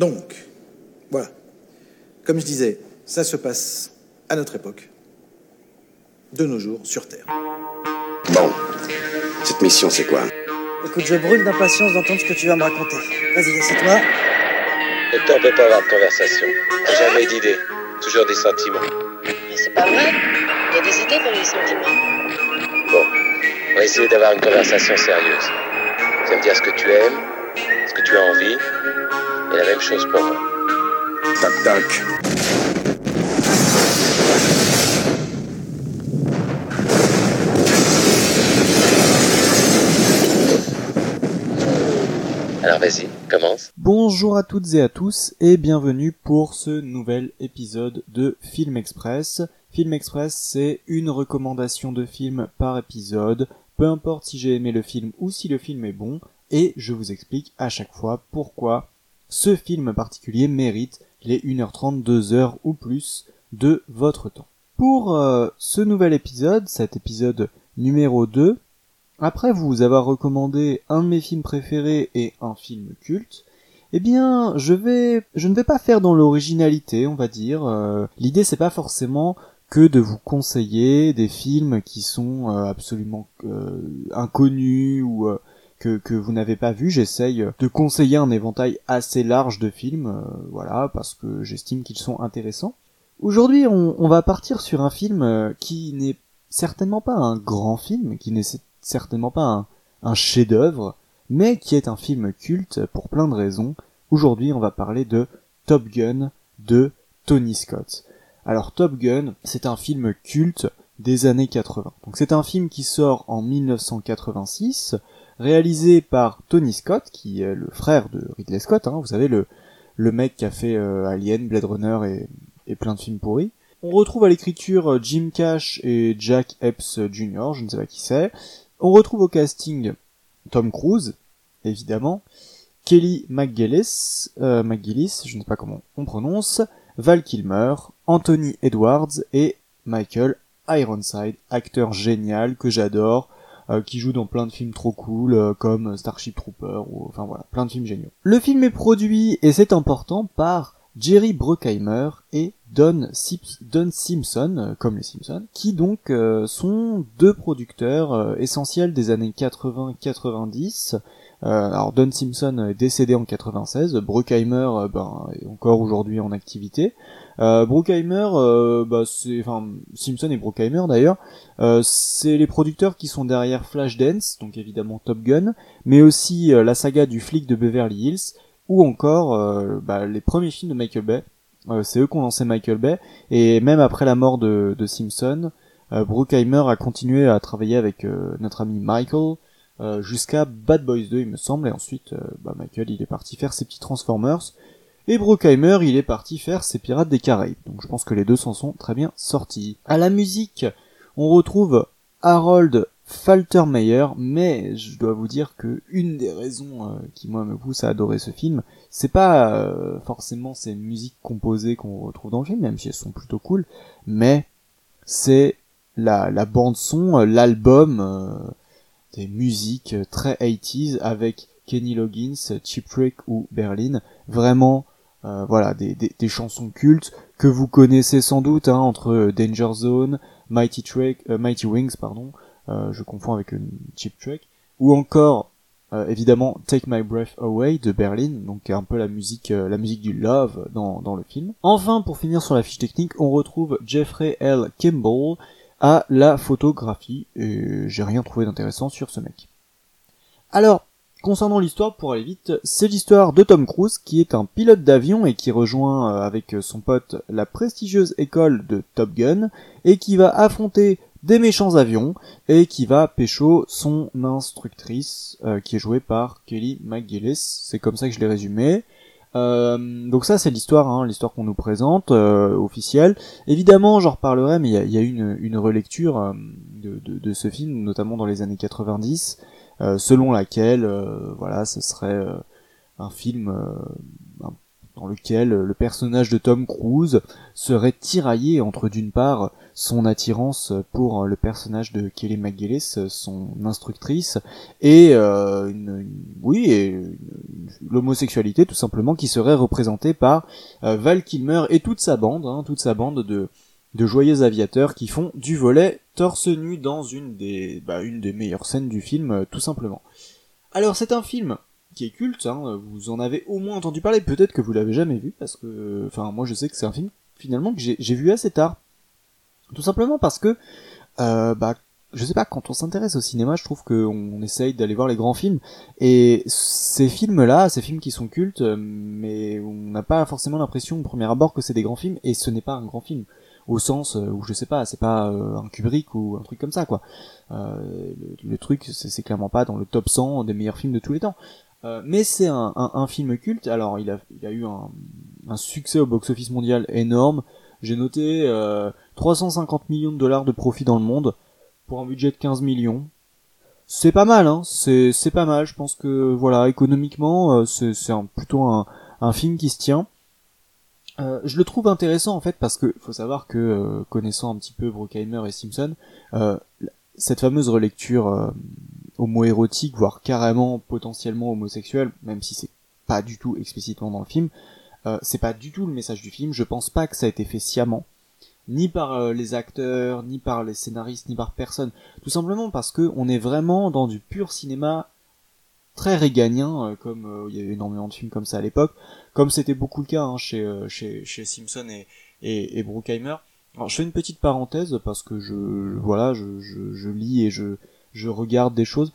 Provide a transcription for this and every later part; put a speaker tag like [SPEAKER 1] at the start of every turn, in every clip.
[SPEAKER 1] Donc, voilà. Comme je disais, ça se passe à notre époque, de nos jours, sur Terre.
[SPEAKER 2] Bon, cette mission, c'est quoi?
[SPEAKER 3] Écoute, je brûle d'impatience d'entendre ce que tu vas me raconter. Vas-y, assieds-toi.
[SPEAKER 4] Le temps peut pas avoir de conversation. Jamais d'idées, toujours des sentiments.
[SPEAKER 5] Mais c'est pas vrai. Il y a des idées dans les sentiments.
[SPEAKER 4] Bon, on va essayer d'avoir une conversation sérieuse. Tu vas me dire ce que tu aimes, ce que tu as envie, et la même chose pour moi. Alors vas-y, commence.
[SPEAKER 6] Bonjour à toutes et à tous et bienvenue pour ce nouvel épisode de Film Express. Film Express, c'est une recommandation de film par épisode, peu importe si j'ai aimé le film ou si le film est bon, et je vous explique à chaque fois pourquoi ce film particulier mérite les 1h30, 2h ou plus de votre temps. Pour euh, ce nouvel épisode, cet épisode numéro 2, après vous avoir recommandé un de mes films préférés et un film culte, eh bien, je vais, je ne vais pas faire dans l'originalité, on va dire. Euh, L'idée, c'est pas forcément que de vous conseiller des films qui sont euh, absolument inconnus ou que, vous n'avez pas vus. J'essaye de conseiller un éventail assez large de films, euh, voilà, parce que j'estime qu'ils sont intéressants. Aujourd'hui, on, on va partir sur un film euh, qui n'est certainement pas un grand film, qui n'est certainement pas un, un chef-d'œuvre, mais qui est un film culte pour plein de raisons. Aujourd'hui, on va parler de Top Gun de Tony Scott. Alors Top Gun, c'est un film culte des années 80. Donc c'est un film qui sort en 1986, réalisé par Tony Scott, qui est le frère de Ridley Scott, hein, vous savez, le, mec qui a fait euh, Alien, Blade Runner et, plein de films pourris. On retrouve à l'écriture euh, Jim Cash et Jack Epps Jr., je ne sais pas qui c'est. On retrouve au casting Tom Cruise, évidemment, Kelly McGillis, euh, McGillis, je ne sais pas comment on prononce, Val Kilmer, Anthony Edwards et Michael Ironside, acteur génial que j'adore, euh, qui joue dans plein de films trop cool euh, comme Starship Trooper ou enfin voilà, plein de films géniaux. Le film est produit et c'est important par Jerry Bruckheimer et Don, Simpson, euh, comme les Simpsons, qui donc sont deux producteurs essentiels des années 80-90. Euh, alors Don Simpson est décédé en 96, Bruckheimer ben, est encore aujourd'hui en activité. Euh, Bruckheimer, euh, bah, c'est, enfin Simpson et Bruckheimer d'ailleurs, euh, c'est les producteurs qui sont derrière Flashdance, donc évidemment Top Gun, mais aussi euh, la saga du flic de Beverly Hills, ou encore euh, bah, les premiers films de Michael Bay. Euh, c'est eux qui ont lancé Michael Bay, et même après la mort de, de Simpson, Bruckheimer a continué à travailler avec notre ami Michael jusqu'à Bad Boys 2, il me semble, et ensuite, bah, Michael, il est parti faire ses petits Transformers, et Bruckheimer, il est parti faire ses Pirates des Caraïbes. Donc je pense que les deux s'en sont très bien sortis. À la musique, on retrouve Harold Faltermeyer, mais je dois vous dire que une des raisons euh, qui moi me pousse à adorer ce film, c'est pas euh, forcément ces musiques composées qu'on retrouve dans le film, même si elles sont plutôt cool, mais c'est la, bande son, euh, l'album des musiques très 80s avec Kenny Loggins, Chip Trick ou Berlin, vraiment euh, voilà des, des, des chansons cultes que vous connaissez sans doute hein, entre euh, Danger Zone, Mighty Trick, euh, Mighty Wings pardon, euh, je confonds avec une Chip Trick, ou encore euh, évidemment Take My Breath Away de Berlin, donc un peu la musique la musique du love dans, dans le film. Enfin pour finir sur la fiche technique, on retrouve Jeffrey L. Kimball à la photographie et j'ai rien trouvé d'intéressant sur ce mec. Alors, concernant l'histoire, pour aller vite, c'est l'histoire de Tom Cruise qui est un pilote d'avion et qui rejoint euh, avec son pote la prestigieuse école de Top Gun et qui va affronter des méchants avions et qui va pécho son instructrice euh, qui est jouée par Kelly McGillis. C'est comme ça que je l'ai résumé. Euh, donc ça c'est l'histoire, hein, l'histoire qu'on nous présente euh, officielle. Évidemment, j'en reparlerai, mais il y a, y a une, relecture euh, de, ce film, notamment dans les années 90, euh, selon laquelle, euh, voilà, ce serait euh, un film euh, dans lequel le personnage de Tom Cruise serait tiraillé entre d'une part son attirance pour le personnage de Kelly McGillis, son instructrice, et euh, une, oui, l'homosexualité tout simplement qui serait représentée par euh, Val Kilmer et toute sa bande, hein, toute sa bande de de joyeux aviateurs qui font du volet torse nu dans une des bah, une des meilleures scènes du film euh, tout simplement. Alors c'est un film qui est culte, hein, vous en avez au moins entendu parler, peut-être que vous l'avez jamais vu parce que enfin moi je sais que c'est un film finalement que j'ai vu assez tard. Tout simplement parce que euh, bah je sais pas, quand on s'intéresse au cinéma, je trouve qu'on on essaye d'aller voir les grands films. Et ces films-là, ces films qui sont cultes, euh, mais on n'a pas forcément l'impression au premier abord que c'est des grands films, et ce n'est pas un grand film. Au sens euh, où je sais pas, c'est pas euh, un Kubrick ou un truc comme ça, quoi. Euh, le, le truc, c'est clairement pas dans le top 100 des meilleurs films de tous les temps. Mais c'est un, un, un film culte. Alors, il a, il a eu un, un succès au box-office mondial énorme. J'ai noté euh, 350 millions de dollars de profit dans le monde pour un budget de 15 millions. C'est pas mal, hein. C'est c'est pas mal. Je pense que voilà, économiquement, c'est plutôt un, un film qui se tient. Euh, je le trouve intéressant en fait parce que faut savoir que euh, connaissant un petit peu Bruckheimer et Simpson, euh, cette fameuse relecture euh, homo-érotique, voire carrément potentiellement homosexuelle, même si c'est pas du tout explicitement dans le film, c'est pas du tout le message du film. Je pense pas que ça a été fait sciemment, ni par les acteurs, ni par les scénaristes, ni par personne. Tout simplement parce que on est vraiment dans du pur cinéma très réganien, euh, comme euh, il y avait énormément de films comme ça à l'époque, comme c'était beaucoup le cas hein, chez, euh, chez chez Simpson et et, Bruckheimer. Alors je fais une petite parenthèse parce que je voilà je, je, lis et je je regarde des choses.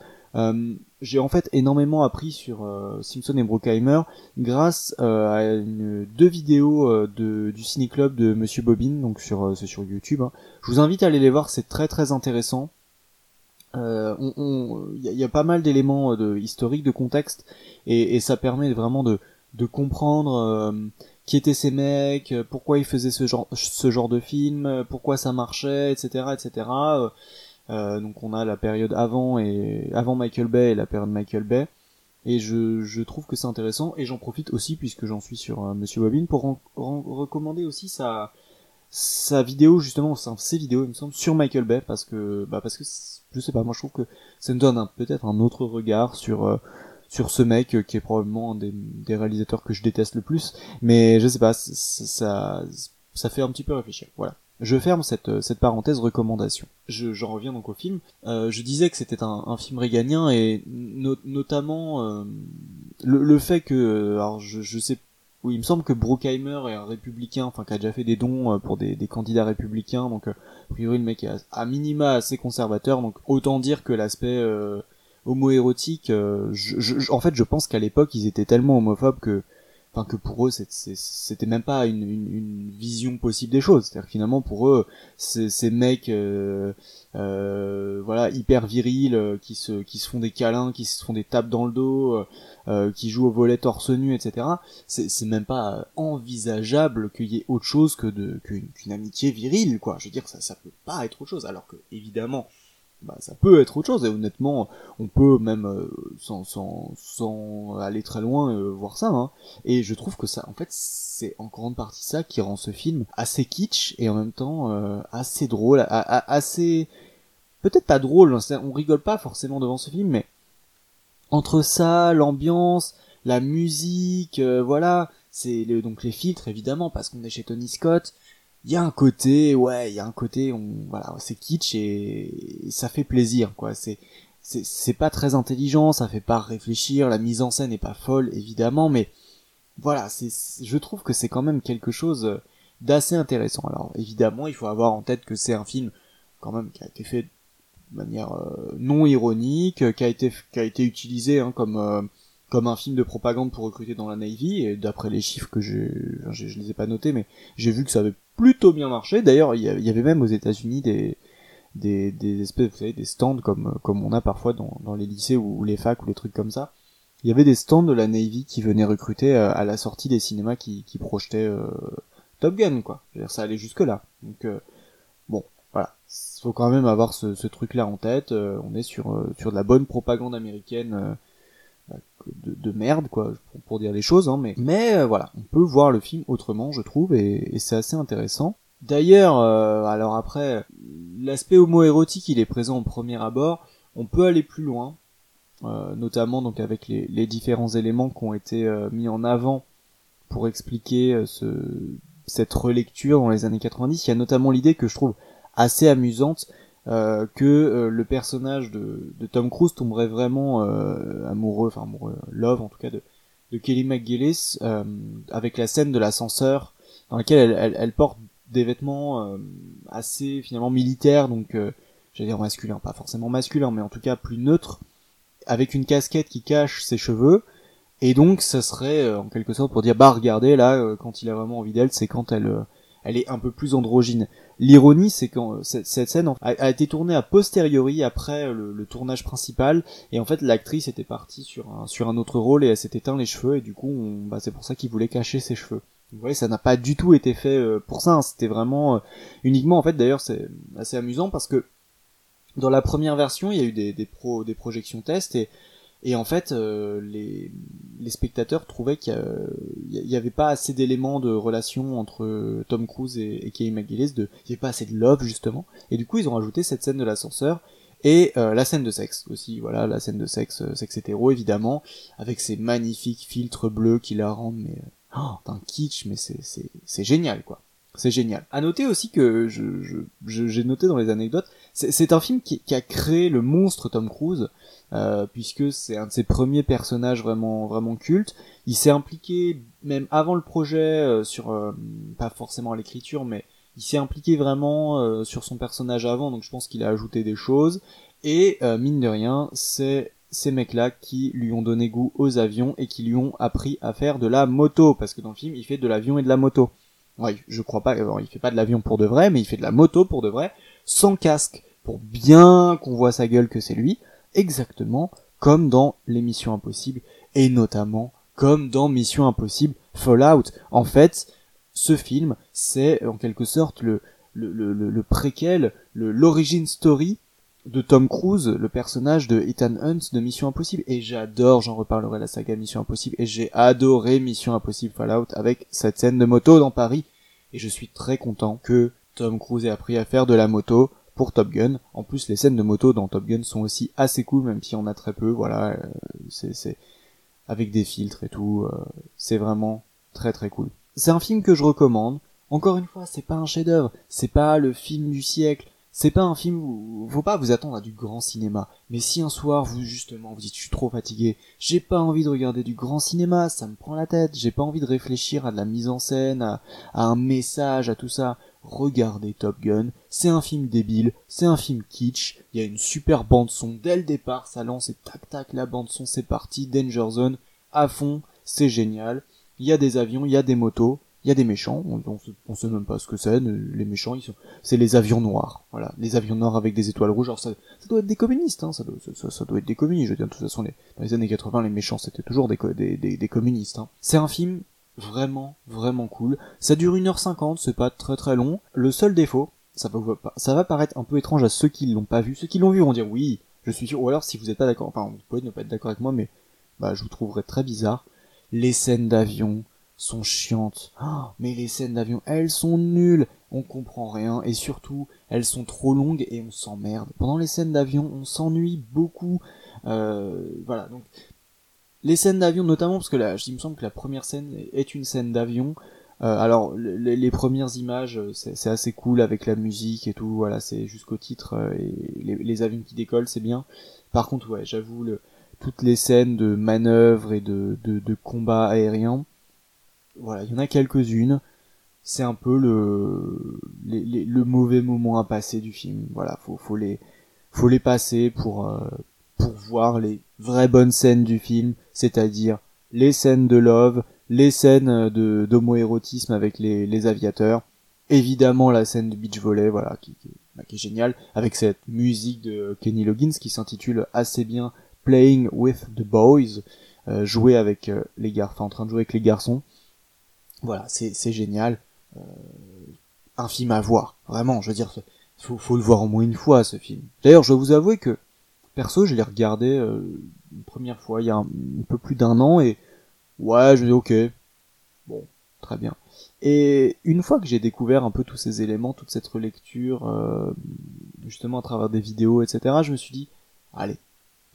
[SPEAKER 6] J'ai en fait énormément appris sur Simpson et Bruckheimer grâce à deux vidéos de, du ciné club de Monsieur Bobine, donc sur c'est sur YouTube. hein. Je vous invite à aller les voir, c'est très très intéressant. Euh, on- on- Il y, a- il y a pas mal d'éléments euh, de historiques, de contexte, et, et ça permet vraiment de, de comprendre euh, qui étaient ces mecs, euh, pourquoi ils faisaient ce genre, ce genre de film, euh, pourquoi ça marchait, etc., etc. Euh, donc on a la période avant et avant Michael Bay et la période Michael Bay. Et je, je trouve que c'est intéressant et j'en profite aussi puisque j'en suis sur Monsieur Bobine pour ren- recommander aussi sa sa vidéo justement, enfin ses vidéos il me semble sur Michael Bay parce que bah parce que je sais pas moi je trouve que ça me donne peut-être un autre regard sur euh, sur ce mec euh, qui est probablement un des, des réalisateurs que je déteste le plus mais je sais pas ça ça fait un petit peu réfléchir voilà je ferme cette, euh, cette parenthèse recommandation. Je, j'en reviens donc au film. Je disais que c'était un, un film réganien et no- notamment le, le fait que, alors je, je sais, oui, il me semble que Bruckheimer est un républicain, enfin qui a déjà fait des dons euh, pour des, candidats républicains, donc euh, a priori le mec est à, minima assez conservateur, donc autant dire que l'aspect euh, homo-érotique, je, je- en fait je pense qu'à l'époque ils étaient tellement homophobes que enfin que pour eux c'était même pas une, vision possible des choses. C'est-à-dire finalement pour eux ces, mecs euh, euh, voilà hyper virils euh, qui se qui se font des câlins qui se font des tapes dans le dos euh, euh, qui jouent au volet torse nu etc c'est même pas envisageable qu'il y ait autre chose que qu'une amitié virile quoi. Je veux dire ça ça peut pas être autre chose. Alors que évidemment bah, ça peut être autre chose et honnêtement on peut même euh, sans, sans, sans aller très loin euh, voir ça hein. et je trouve que ça en fait c'est en grande partie ça qui rend ce film assez kitsch et en même temps euh, assez drôle assez peut-être pas drôle hein, on rigole pas forcément devant ce film mais entre ça l'ambiance la musique euh, voilà c'est le- donc les filtres évidemment parce qu'on est chez Tony Scott il y a un côté ouais il y a un côté on voilà c'est kitsch et, ça fait plaisir quoi. C'est c'est pas très intelligent ça fait pas réfléchir la mise en scène est pas folle évidemment mais voilà c'est je trouve que c'est quand même quelque chose d'assez intéressant. Alors évidemment il faut avoir en tête que c'est un film quand même qui a été fait de manière euh, non ironique qui a été qui a été utilisé hein, comme euh, comme un film de propagande pour recruter dans la Navy et d'après les chiffres que j'ai je, je les ai pas notés mais j'ai vu que ça avait plutôt bien marché. D'ailleurs il y avait même aux États-Unis des des, espèces vous savez des stands comme comme on a parfois dans, dans les lycées ou, les facs ou les trucs comme ça. Il y avait des stands de la Navy qui venaient recruter euh, à la sortie des cinémas qui, qui projetaient euh, Top Gun quoi. Je veux dire, ça allait jusque là donc euh, bon voilà. Faut quand même avoir ce, ce truc là en tête euh, on est sur sur de la bonne propagande américaine de, de merde, quoi, pour, dire les choses, hein, mais, euh, voilà, on peut voir le film autrement, je trouve, et, c'est assez intéressant. D'ailleurs, euh, alors après, l'aspect homo-érotique, il est présent au premier abord, on peut aller plus loin, euh, notamment donc avec les, différents éléments qui ont été mis en avant pour expliquer ce, cette relecture dans les années 90. Il y a notamment l'idée que je trouve assez amusante euh, que euh, le personnage de, de, Tom Cruise tomberait vraiment euh, amoureux, enfin amoureux, love en tout cas de, de Kelly McGillis avec la scène de l'ascenseur dans laquelle elle, elle, elle, porte des vêtements assez finalement militaires, donc j'allais dire masculin, pas forcément masculin, mais en tout cas plus neutre, avec une casquette qui cache ses cheveux. Et donc, ça serait en quelque sorte pour dire, bah regardez là, quand il a vraiment envie d'elle, c'est quand elle, elle est un peu plus androgyne. L'ironie, c'est quand cette, scène a, été tournée a posteriori après le, tournage principal, et en fait l'actrice était partie sur un autre rôle et elle s'est éteint les cheveux, et du coup, bah, c'est pour ça qu'il voulait cacher ses cheveux. Vous voyez, ça n'a pas du tout été fait pour ça. Hein. C'était vraiment euh, uniquement en fait. D'ailleurs, c'est assez amusant parce que dans la première version, il y a eu des, des, pro, des projections tests et et en fait, euh, les, spectateurs trouvaient qu'il n'y avait pas assez d'éléments de relation entre Tom Cruise et, et Kelly McGillis, de, il n'y avait pas assez de love justement. Et du coup, ils ont rajouté cette scène de l'ascenseur et euh, la scène de sexe aussi. Voilà, la scène de sexe, euh, sexe hétéro évidemment, avec ces magnifiques filtres bleus qui la rendent mais oh, un kitsch, mais c'est génial quoi. C'est génial. À noter aussi que je j'ai je, noté dans les anecdotes, c'est un film qui, a créé le monstre Tom Cruise. Euh, puisque c'est un de ses premiers personnages vraiment vraiment cultes. Il s'est impliqué même avant le projet euh, sur euh, pas forcément à l'écriture, mais il s'est impliqué vraiment sur son personnage avant, donc je pense qu'il a ajouté des choses. Et mine de rien, c'est ces mecs-là qui lui ont donné goût aux avions et qui lui ont appris à faire de la moto, parce que dans le film, il fait de l'avion et de la moto. Ouais, je crois pas, bon, il fait pas de l'avion pour de vrai, mais il fait de la moto pour de vrai, sans casque, pour bien qu'on voit sa gueule que c'est lui exactement comme dans les Missions Impossibles et notamment comme dans Mission Impossible Fallout. En fait, ce film, c'est en quelque sorte le, le, le, le préquel, l'origine story de Tom Cruise, le personnage de Ethan Hunt de Mission Impossible. Et j'adore, j'en reparlerai la saga Mission Impossible, et j'ai adoré Mission Impossible Fallout avec cette scène de moto dans Paris. Et je suis très content que Tom Cruise ait appris à faire de la moto pour Top Gun. En plus, les scènes de moto dans Top Gun sont aussi assez cool, même si on a très peu. Voilà, euh, c'est avec des filtres et tout. Euh, c'est vraiment très très cool. C'est un film que je recommande. Encore une fois, c'est pas un chef-d'œuvre, c'est pas le film du siècle, c'est pas un film où faut pas vous attendre à du grand cinéma. Mais si un soir vous justement vous dites je suis trop fatigué, j'ai pas envie de regarder du grand cinéma, ça me prend la tête, j'ai pas envie de réfléchir à de la mise en scène, à, à un message, à tout ça. Regardez Top Gun, c'est un film débile, c'est un film kitsch, il y a une super bande son. Dès le départ, ça lance et tac tac la bande son c'est parti, Danger Zone, à fond, c'est génial, il y a des avions, il y a des motos, il y a des méchants, on, on, on sait même pas ce que c'est, les méchants, c'est les avions noirs, voilà, les avions noirs avec des étoiles rouges, alors ça, doit être des communistes, hein, ça, doit, être des communistes, je veux de toute façon, dans les années 80, les méchants c'était toujours des, communistes, hein. C'est un film vraiment vraiment cool. Ça dure 1h50, c'est pas très très long. Le seul défaut, ça va, paraître un peu étrange à ceux qui l'ont pas vu. Ceux qui l'ont vu vont dire oui, je suis sûr. Ou alors si vous êtes pas d'accord, enfin vous pouvez ne pas être d'accord avec moi, mais bah je vous trouverai très bizarre. Les scènes d'avion sont chiantes. Oh, mais les scènes d'avion, elles sont nulles. On comprend rien et surtout elles sont trop longues et on s'emmerde. Pendant les scènes d'avion, on s'ennuie beaucoup. Euh, voilà donc les scènes d'avion notamment parce que là, il me semble que la première scène est une scène d'avion. Euh, alors les, premières images c'est assez cool avec la musique et tout, voilà c'est jusqu'au titre euh, et les, avions qui décollent c'est bien. Par contre ouais j'avoue toutes les scènes de manœuvres et de, de, de combats aériens, voilà il y en a quelques-unes. C'est un peu le, les, le mauvais moment à passer du film. Voilà faut, faut les faut les passer pour euh, pour voir les vraies bonnes scènes du film, c'est-à-dire les scènes de love, les scènes de d'homoérotisme avec les, les aviateurs, évidemment la scène de beach volley, voilà, qui, qui, bah, qui est géniale, avec cette musique de Kenny Loggins qui s'intitule assez bien Playing with the Boys, euh, jouer avec euh, les garçons, en train de jouer avec les garçons. Voilà, c'est génial. Euh, un film à voir, vraiment, je veux dire, faut, faut le voir au moins une fois ce film. D'ailleurs, je vais vous avouer que perso, je l'ai regardé euh, une première fois il y a un, peu plus d'un an et ouais, je dis ok, bon, très bien. Et une fois que j'ai découvert un peu tous ces éléments, toute cette relecture, euh, justement à travers des vidéos, etc., je me suis dit, allez,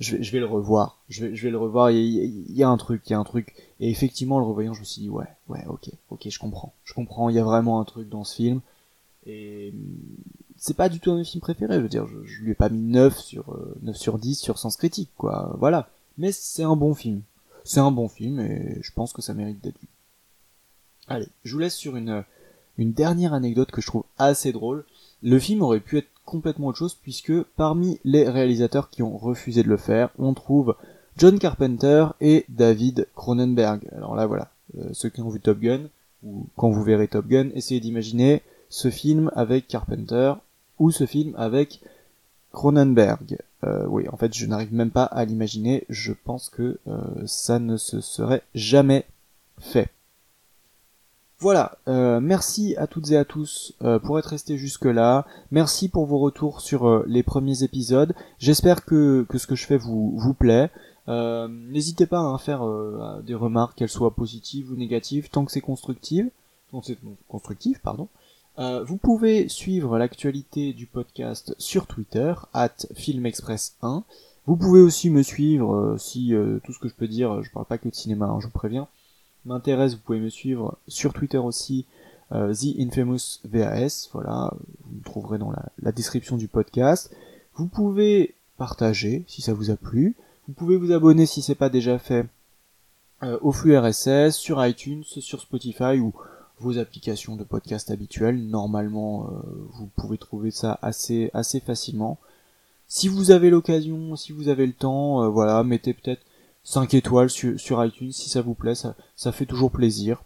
[SPEAKER 6] je vais, le revoir, je vais, le revoir, il y, a, un truc, il y a un truc. Et effectivement, en le revoyant, je me suis dit, ouais, ouais, ok, ok, je comprends, je comprends, il y a vraiment un truc dans ce film. Et c'est pas du tout un de mes films préférés, je veux dire, je, lui ai pas mis 9 sur, euh, 9 sur 10 sur Sens Critique, quoi, voilà. Mais c'est un bon film. C'est un bon film et je pense que ça mérite d'être vu. Allez, je vous laisse sur une dernière anecdote que je trouve assez drôle. Le film aurait pu être complètement autre chose puisque parmi les réalisateurs qui ont refusé de le faire, on trouve John Carpenter et David Cronenberg. Alors là voilà, euh, ceux qui ont vu Top Gun, ou quand vous verrez Top Gun, essayez d'imaginer ce film avec Carpenter ou ce film avec Cronenberg. Euh, oui, en fait, je n'arrive même pas à l'imaginer. Je pense que euh, ça ne se serait jamais fait. Voilà, euh, merci à toutes et à tous euh, pour être restés jusque-là. Merci pour vos retours sur euh, les premiers épisodes. J'espère que, que ce que je fais vous, vous plaît. N'hésitez pas à faire des remarques, qu'elles soient positives ou négatives, tant que c'est constructif. Tant pardon. Vous pouvez suivre l'actualité du podcast sur Twitter, at filmexpress1. Vous pouvez aussi me suivre si tout ce que je peux dire, je parle pas que de cinéma, hein, je vous préviens, m'intéresse, vous pouvez me suivre sur Twitter aussi, euh, The Infamous VAS, voilà, vous me trouverez dans la, description du podcast. Vous pouvez partager si ça vous a plu. Vous pouvez vous abonner si c'est pas déjà fait euh, au flux RSS, sur iTunes, sur Spotify ou vos applications de podcast habituelles. Normalement, euh, vous pouvez trouver ça assez assez facilement. Si vous avez l'occasion, si vous avez le temps, voilà, mettez peut-être 5 étoiles sur, sur iTunes si ça vous plaît, ça, ça fait toujours plaisir.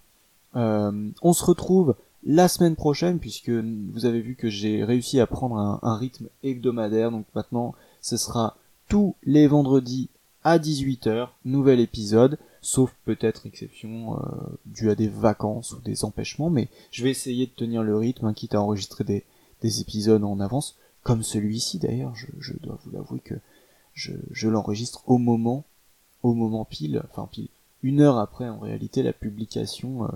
[SPEAKER 6] Euh, on se retrouve la semaine prochaine puisque vous avez vu que j'ai réussi à prendre un, rythme hebdomadaire, donc maintenant ce sera tous les vendredis à 18h, nouvel épisode, sauf peut-être exception euh, due à des vacances ou des empêchements, mais je vais essayer de tenir le rythme, hein, quitte à enregistrer des, des épisodes en avance, comme celui-ci d'ailleurs, je, je dois vous l'avouer que je, je l'enregistre au moment, au moment pile, enfin pile, une heure après en réalité la publication euh,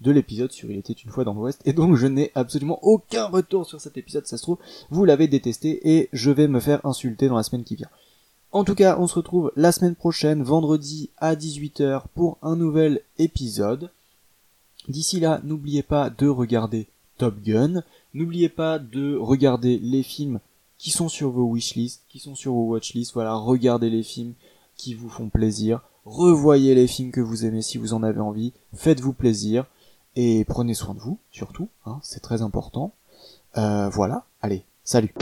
[SPEAKER 6] de l'épisode sur Il était une fois dans l'Ouest, et donc je n'ai absolument aucun retour sur cet épisode, ça se trouve, vous l'avez détesté, et je vais me faire insulter dans la semaine qui vient. En tout cas, on se retrouve la semaine prochaine, vendredi à 18h, pour un nouvel épisode. D'ici là, n'oubliez pas de regarder Top Gun, n'oubliez pas de regarder les films qui sont sur vos wishlists, qui sont sur vos watchlists, voilà, regardez les films qui vous font plaisir, revoyez les films que vous aimez si vous en avez envie, faites-vous plaisir, et prenez soin de vous, surtout, hein, c'est très important. Euh, voilà, allez, salut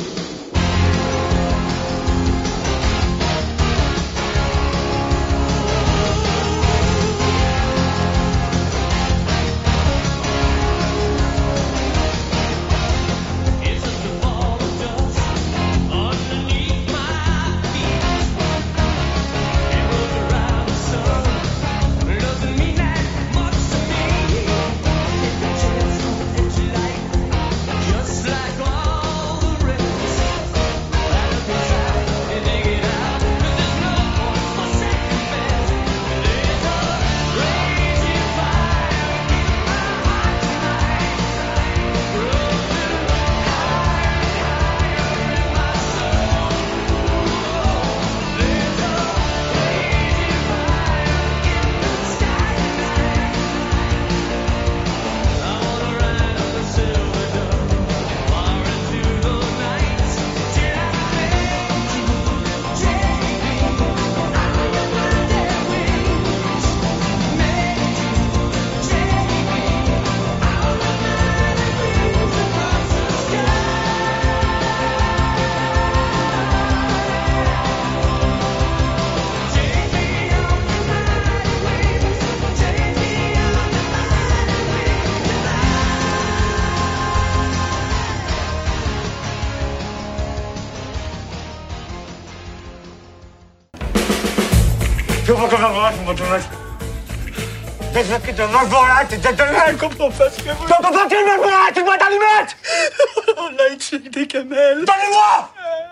[SPEAKER 7] Pensa che ti non volate, ti non comprends pas ce que vous... Dopo pas tu me volate, tu dois t'allumer Oh là, il des camels Donnez-moi